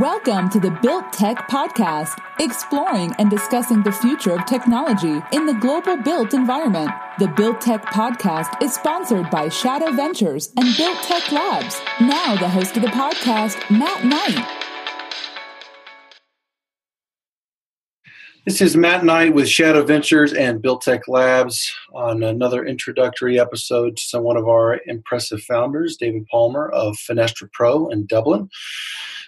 Welcome to the Built Tech Podcast, exploring and discussing the future of technology in the global built environment. The Built Tech Podcast is sponsored by Shadow Ventures and Built Tech Labs. Now, the host of the podcast, Matt Knight. This is Matt Knight with Shadow Ventures and Built Tech Labs on another introductory episode to one of our impressive founders, David Palmer of Fenestra Pro in Dublin.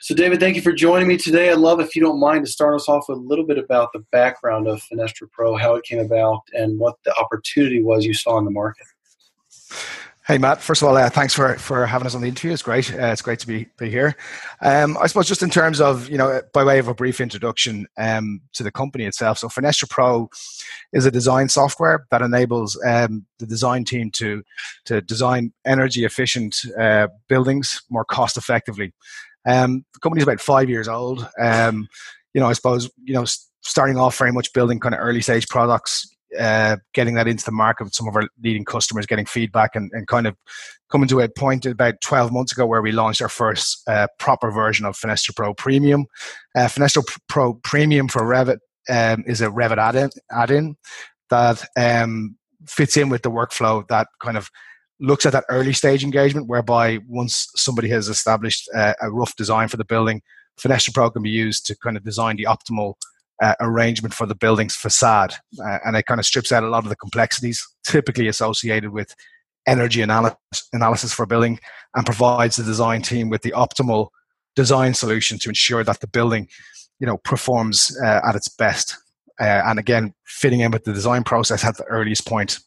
So, David, thank you for joining me today. I'd love if you don't mind to start us off with a little bit about the background of Fenestra Pro, how it came about, and what the opportunity was you saw in the market. Hey Matt, first of all, uh, thanks for, for having us on the interview. It's great. Uh, it's great to be, be here. Um, I suppose just in terms of, you know, by way of a brief introduction um, to the company itself. So Fenestra Pro is a design software that enables um, the design team to, to design energy efficient uh, buildings more cost effectively. Um, the company is about five years old. Um, you know, I suppose, you know, starting off very much building kind of early stage products, uh, getting that into the market with some of our leading customers, getting feedback, and, and kind of coming to a point about 12 months ago where we launched our first uh, proper version of Fenestra Pro Premium. Uh, Pro Premium for Revit um, is a Revit add-in, that um, fits in with the workflow that kind of looks at that early stage engagement whereby once somebody has established uh, a rough design for the building, Fenestra Pro can be used to kind of design the optimal uh, arrangement for the building's facade. Uh, and it kind of strips out a lot of the complexities typically associated with energy analysis, for building and provides the design team with the optimal design solution to ensure that the building you know performs uh, at its best uh, and again fitting in with the design process at the earliest point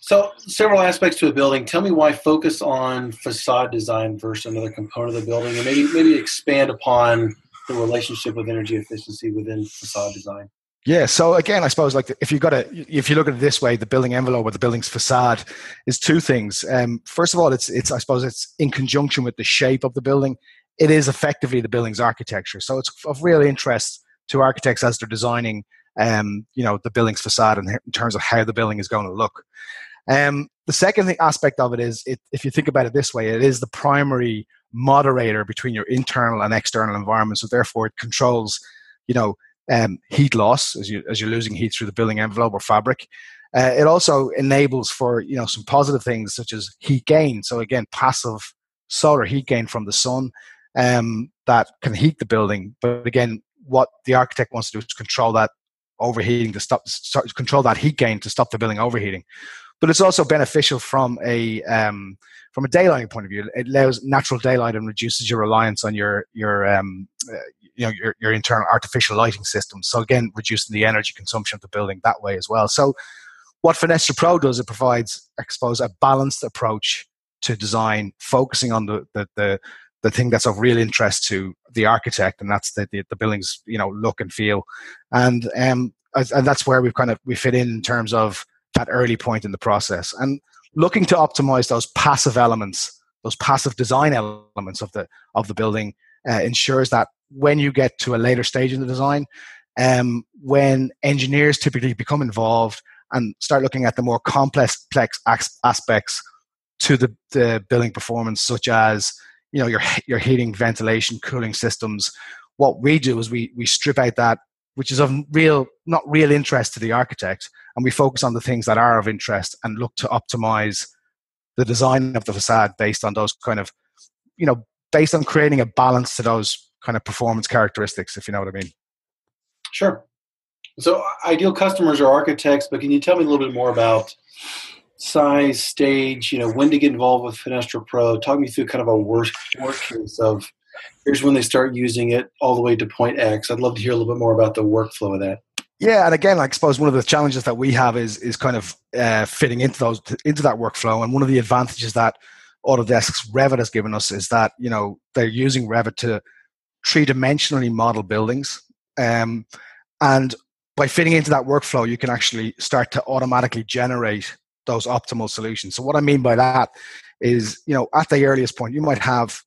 so several aspects to a building tell me why focus on facade design versus another component of the building and maybe maybe expand upon the relationship with energy efficiency within facade design? Yeah. So again, I suppose like if you got a, if you look at it this way, the building envelope or the building's facade is two things. Um, first of all, it's it's I suppose it's in conjunction with the shape of the building. It is effectively the building's architecture. So it's of real interest to architects as they're designing, um, you know, the building's facade in, in terms of how the building is going to look. Um, the second thing, aspect of it is, it, if you think about it this way, it is the primary moderator between your internal and external environment. So therefore, it controls, you know, um, heat loss as you as you're losing heat through the building envelope or fabric. Uh, it also enables for you know some positive things such as heat gain. So again, passive solar heat gain from the sun um, that can heat the building. But again, what the architect wants to do is control that overheating to stop, start, control that heat gain to stop the building overheating. But it's also beneficial from a um, from a daylighting point of view, it allows natural daylight and reduces your reliance on your your um, uh, you know your, your internal artificial lighting system. So again, reducing the energy consumption of the building that way as well. So what Fenestra Pro does, it provides, I suppose, a balanced approach to design, focusing on the the, the the thing that's of real interest to the architect, and that's the, the, the building's you know look and feel, and um and that's where we've kind of we fit in in terms of that early point in the process. And looking to optimize those passive elements, those passive design elements of the of the building, uh, ensures that when you get to a later stage in the design, um, when engineers typically become involved and start looking at the more complex aspects to the, the building performance, such as you know your your heating, ventilation, cooling systems. What we do is we we strip out that which is of real not real interest to the architect and we focus on the things that are of interest and look to optimize the design of the facade based on those kind of you know based on creating a balance to those kind of performance characteristics if you know what i mean. Sure. So ideal customers are architects but can you tell me a little bit more about size stage you know when to get involved with fenestra pro? Talk me through kind of a worst worst case of here's when they start using it all the way to point x i'd love to hear a little bit more about the workflow of that yeah, and again, I suppose one of the challenges that we have is is kind of uh, fitting into those into that workflow. And one of the advantages that Autodesk's Revit has given us is that you know they're using Revit to three dimensionally model buildings, um, and by fitting into that workflow, you can actually start to automatically generate those optimal solutions. So what I mean by that is, you know, at the earliest point, you might have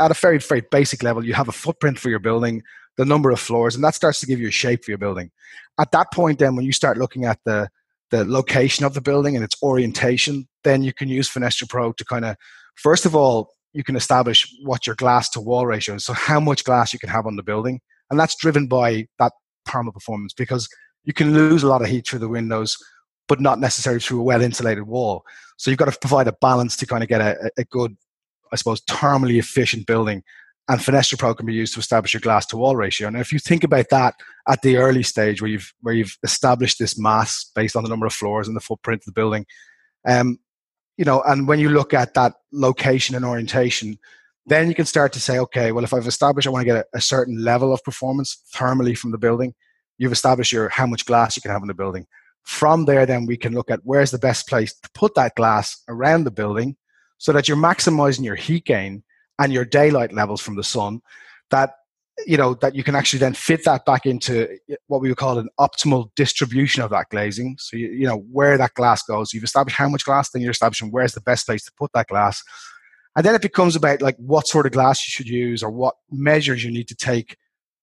at a very very basic level, you have a footprint for your building the number of floors, and that starts to give you a shape for your building. At that point, then when you start looking at the the location of the building and its orientation, then you can use Fenestra Pro to kind of first of all you can establish what your glass to wall ratio is. So how much glass you can have on the building, and that's driven by that thermal performance because you can lose a lot of heat through the windows, but not necessarily through a well insulated wall. So you've got to provide a balance to kind of get a, a good, I suppose, thermally efficient building. And Fenestra Pro can be used to establish your glass to wall ratio. And if you think about that at the early stage where you've where you've established this mass based on the number of floors and the footprint of the building, um, you know, and when you look at that location and orientation, then you can start to say, okay, well, if I've established I want to get a, a certain level of performance thermally from the building, you've established your how much glass you can have in the building. From there, then we can look at where's the best place to put that glass around the building so that you're maximizing your heat gain and your daylight levels from the sun that you know that you can actually then fit that back into what we would call an optimal distribution of that glazing. So you, you know where that glass goes you've established how much glass then you're establishing where's the best place to put that glass. And then it becomes about like what sort of glass you should use or what measures you need to take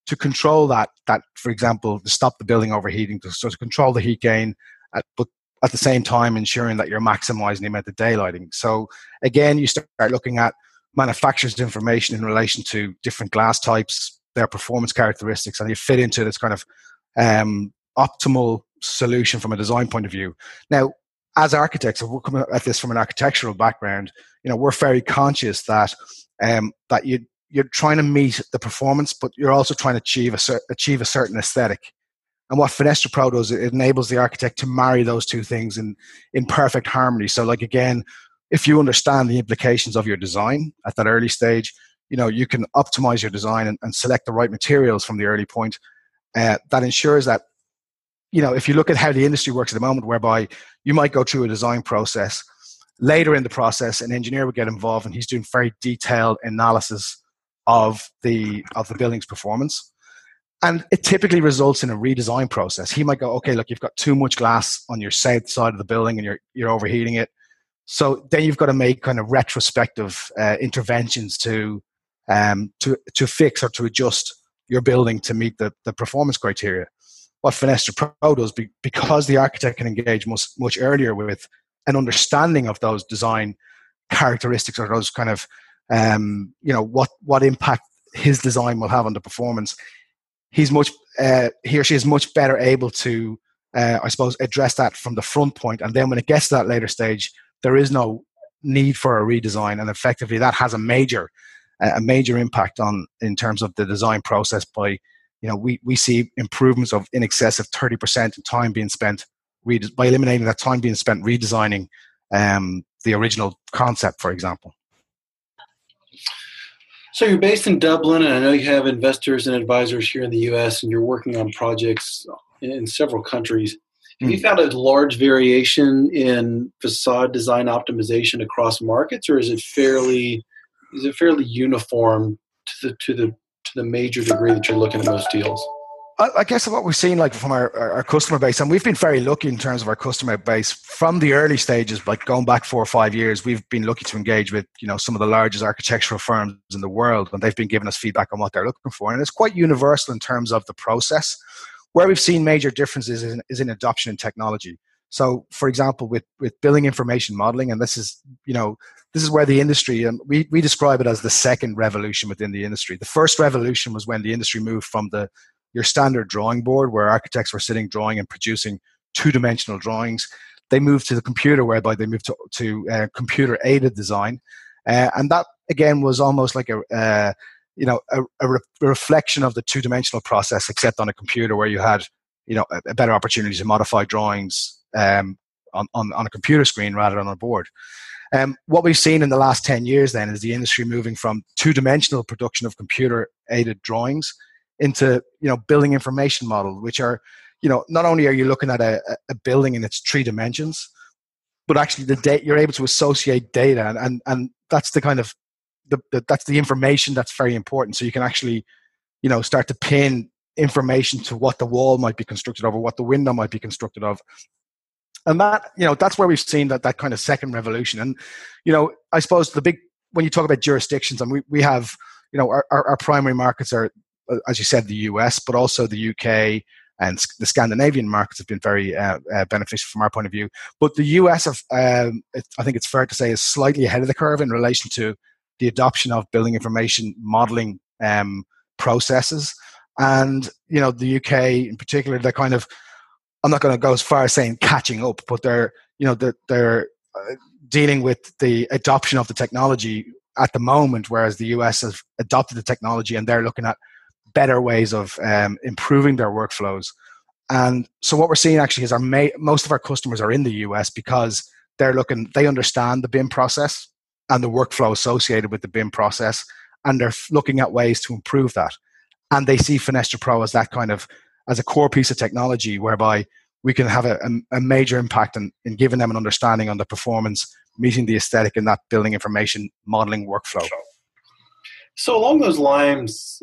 to control that that for example to stop the building overheating to, so to control the heat gain at, but at the same time ensuring that you're maximizing the amount of daylighting so again you start looking at manufacturer's information in relation to different glass types their performance characteristics and you fit into this kind of um, optimal solution from a design point of view. Now, as architects, if we're coming at this from an architectural background, you know, we're very conscious that um, that you you're trying to meet the performance, but you're also trying to achieve a achieve a certain aesthetic. And what Fenestra Pro does, it enables the architect to marry those two things in in perfect harmony. So, like again, if you understand the implications of your design at that early stage, you know you can optimize your design and, and select the right materials from the early point uh, that ensures that you know if you look at how the industry works at the moment whereby you might go through a design process later in the process an engineer would get involved and he's doing very detailed analysis of the of the building's performance and it typically results in a redesign process he might go okay look you've got too much glass on your south side of the building and you're you're overheating it so then you've got to make kind of retrospective uh, interventions to um, to, to fix or to adjust your building to meet the, the performance criteria. What Fenestra Pro does, be, because the architect can engage much, much earlier with an understanding of those design characteristics or those kind of, um, you know, what, what impact his design will have on the performance, he's much, uh, he or she is much better able to, uh, I suppose, address that from the front. And then when it gets to that later stage, there is no need for a redesign. And effectively, that has a major a major impact on in terms of the design process by you know we, we see improvements of in excess of 30% in time being spent by eliminating that time being spent redesigning um, the original concept for example so you're based in dublin and i know you have investors and advisors here in the us and you're working on projects in several countries have you hmm. found a large variation in facade design optimization across markets or is it fairly is it fairly uniform to the to the to the major degree that you're looking at most deals? I guess what we've seen, like from our, our, customer base, and we've been very lucky in terms of our customer base from the early stages, like going back four or five years. We've been lucky to engage with you know some of the largest architectural firms in the world, and they've been giving us feedback on what they're looking for, and it's quite universal in terms of the process. Where we've seen major differences is in, is in adoption and technology. So, for example, with with building information modeling, and this is you know this is where the industry and we, we describe it as the second revolution within the industry the first revolution was when the industry moved from the your standard drawing board where architects were sitting drawing and producing two-dimensional drawings. They moved to the computer whereby they moved to, to uh, computer aided design. Uh, and that again was almost like a uh, you know a, a, re- reflection of the two-dimensional process except on a computer where you had you know a, a better opportunity to modify drawings um, on, on, on a computer screen rather than on a board. Um, what we've seen in the last 10 years then is the industry moving from two-dimensional production of computer-aided drawings into, you know, building information model, which are, you know, not only are you looking at a, a building in its three dimensions, but actually the data you're able to associate data and, and, and that's the kind of the, the, that's the information that's very important. So you can actually, you know, start to pin information to what the wall might be constructed of or what the window might be constructed of and that you know that's where we've seen that that kind of second revolution and you know i suppose the big when you talk about jurisdictions and we, we have you know our, our, primary markets are as you said the us but also the uk and the Scandinavian markets have been very uh, uh, beneficial from our point of view. But the US, have, um, it, I think it's fair to say, is slightly ahead of the curve in relation to the adoption of building information modeling um, processes. And, you know, the UK in particular, they're kind of, I'm not going to go as far as saying catching up, but they're, you know, they're, they're uh, dealing with the adoption of the technology at the moment, whereas the US has adopted the technology and they're looking at better ways of um, improving their workflows. And so what we're seeing actually is our ma- most of our customers are in the US because they're looking, they understand the BIM process and the workflow associated with the BIM process, and they're looking at ways to improve that. And they see Fenestra Pro as that kind of as a core piece of technology whereby we can have a, a, a major impact in, in giving them an understanding on the performance, meeting the aesthetic in that building information modeling workflow. So, along those lines,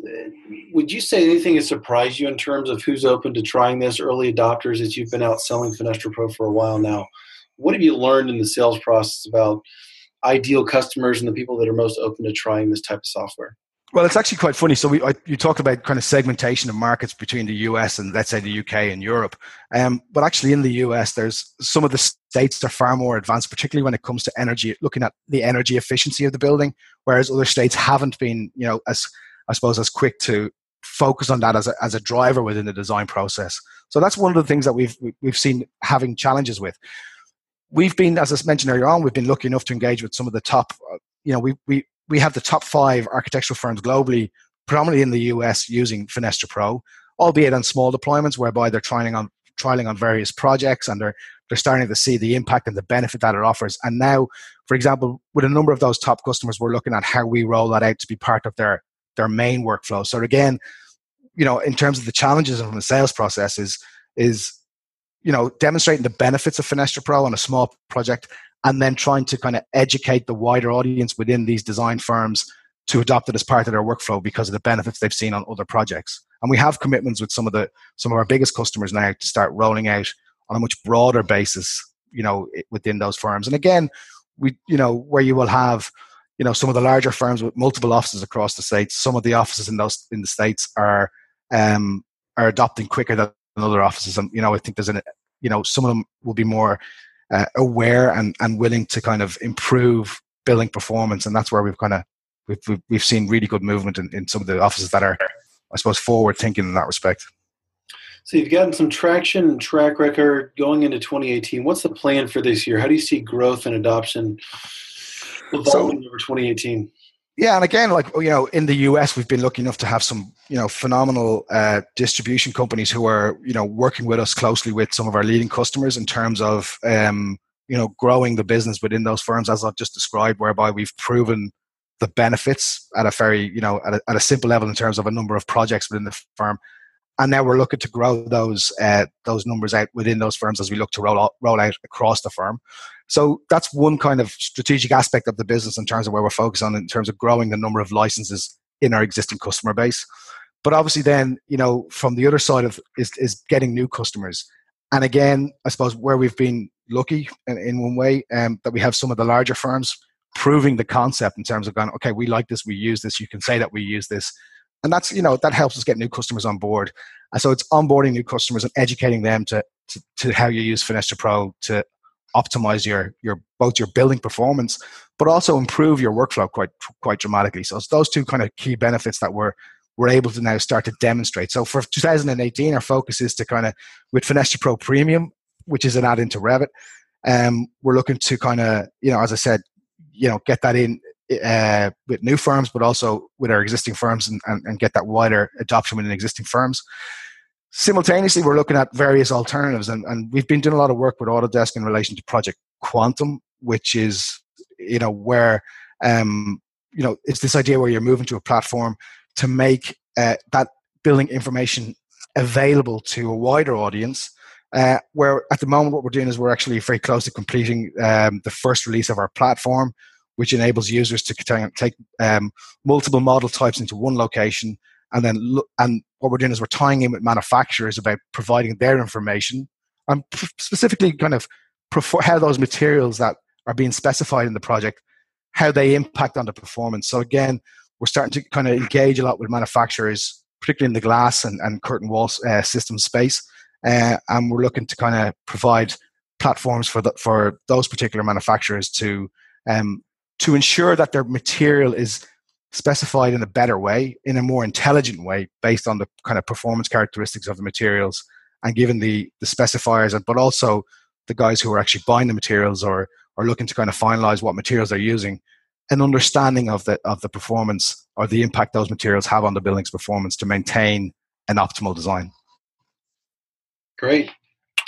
would you say anything has surprised you in terms of who's open to trying this? Early adopters, as you've been out selling Fenestra Pro for a while now, what have you learned in the sales process about ideal customers and the people that are most open to trying this type of software? Well, it's actually quite funny. So we, I, you talked about kind of segmentation of markets between the US and let's say the UK and Europe. Um, but actually, in the US, there's some of the states are far more advanced, particularly when it comes to energy, looking at the energy efficiency of the building, whereas other states haven't been, you know, as I suppose as quick to focus on that as a, as a driver within the design process. So that's one of the things that we've we've seen having challenges with. We've been, as I mentioned earlier on, we've been lucky enough to engage with some of the top, uh, you know, we we we have the top five architectural firms globally, predominantly in the US, using Fenestra Pro, albeit on small deployments whereby they're trialing on trialing on various projects and they're they're starting to see the impact and the benefit that it offers. And now, for example, with a number of those top customers, we're looking at how we roll that out to be part of their their main workflow. So again, you know, in terms of the challenges from the sales process is is you know demonstrating the benefits of Fenestra Pro on a small project and then trying to kind of educate the wider audience within these design firms to adopt it as part of their workflow because of the benefits they've seen on other projects. And we have commitments with some of the some of our biggest customers now to start rolling out on a much broader basis, you know, within those firms. And again, we you know where you will have you know some of the larger firms with multiple offices across the states. Some of the offices in those in the states are um, are adopting quicker than other offices, and you know I think there's an you know some of them will be more uh, aware and, and willing to kind of improve billing performance. And that's where we've kind of we've, we've, we've seen really good movement in, in some of the offices that are, I suppose, forward thinking in that respect. So you've gotten some traction and track record going into 2018. What's the plan for this year? How do you see growth and adoption evolving so, over 2018? Yeah, and again, like you know, in the US, we've been lucky enough to have some you know phenomenal uh, distribution companies who are you know working with us closely with some of our leading customers in terms of um, you know growing the business within those firms, as I've just described, whereby we've proven the benefits at a very you know at a, at a simple level in terms of a number of projects within the firm, and now we're looking to grow those uh, those numbers out within those firms as we look to roll out, roll out across the firm. So that's one kind of strategic aspect of the business in terms of where we're focused on in terms of growing the number of licenses in our existing customer base. But obviously, then you know, from the other side of is is getting new customers. And again, I suppose where we've been lucky in, in one way um, that we have some of the larger firms proving the concept in terms of going, okay, we like this, we use this. You can say that we use this, and that's you know that helps us get new customers on board. And so it's onboarding new customers and educating them to to, to how you use Fenestra Pro to optimize your your both your building performance, but also improve your workflow quite quite dramatically. So it's those two kind of key benefits that we're we're able to now start to demonstrate. So for 2018, our focus is to kind of with Fenestra Pro Premium, which is an add into Revit. Um, we're looking to kind of you know as I said, you know get that in uh, with new firms, but also with our existing firms and, and, and, get that wider adoption within existing firms. Simultaneously we're looking at various alternatives and, and we've been doing a lot of work with autodesk in relation to project quantum which is you know where um, you know it's this idea where you're moving to a platform to make uh, that building information available to a wider audience uh, where at the moment what we're doing is we're actually very close to completing um, the first release of our platform which enables users to take um, multiple model types into one location and then look, and what we're doing is we're tying in with manufacturers about providing their information and specifically kind of how those materials that are being specified in the project how they impact on the performance. So again we're starting to kind of engage a lot with manufacturers particularly in the glass and, and curtain wall uh, system space uh, and we're looking to kind of provide platforms for the, for those particular manufacturers to um, to ensure that their material is specified in a better way, in a more intelligent way, based on the kind of performance characteristics of the materials and given the, the specifiers, but also the guys who are actually buying the materials or, or looking to kind of finalize what materials they're using, an understanding of the, of the performance or the impact those materials have on the building's performance to maintain an optimal design. Great.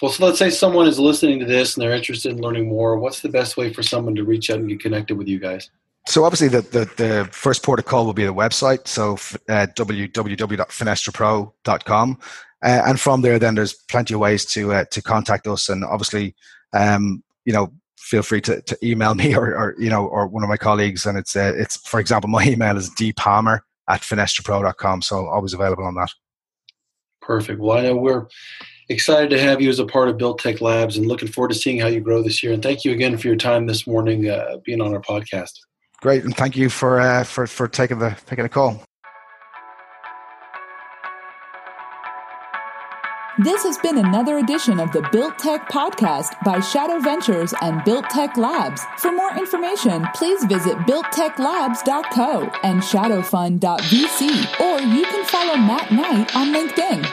Well, so let's say someone is listening to this and they're interested in learning more. What's the best way for someone to reach out and get connected with you guys? So obviously the, the, the first port of call will be the website, so uh, www.fenestrapro.com. Uh, and from there, then there's plenty of ways to uh, to contact us, and obviously, um, you know, feel free to, to email me or, or you know or one of my colleagues. And it's uh, it's for example, my email is dpalmer at fenestrapro.com. so always available on that. Perfect. Well, I know we're excited to have you as a part of Built Tech Labs and looking forward to seeing how you grow this year. And thank you again for your time this morning uh, being on our podcast. Great, and thank you for uh, for for taking the taking the call. This has been another edition of the Built Tech Podcast by Shadow Ventures and Built Tech Labs. For more information, please visit builttechlabs.co and shadowfund.vc, or you can follow Matt Knight on LinkedIn.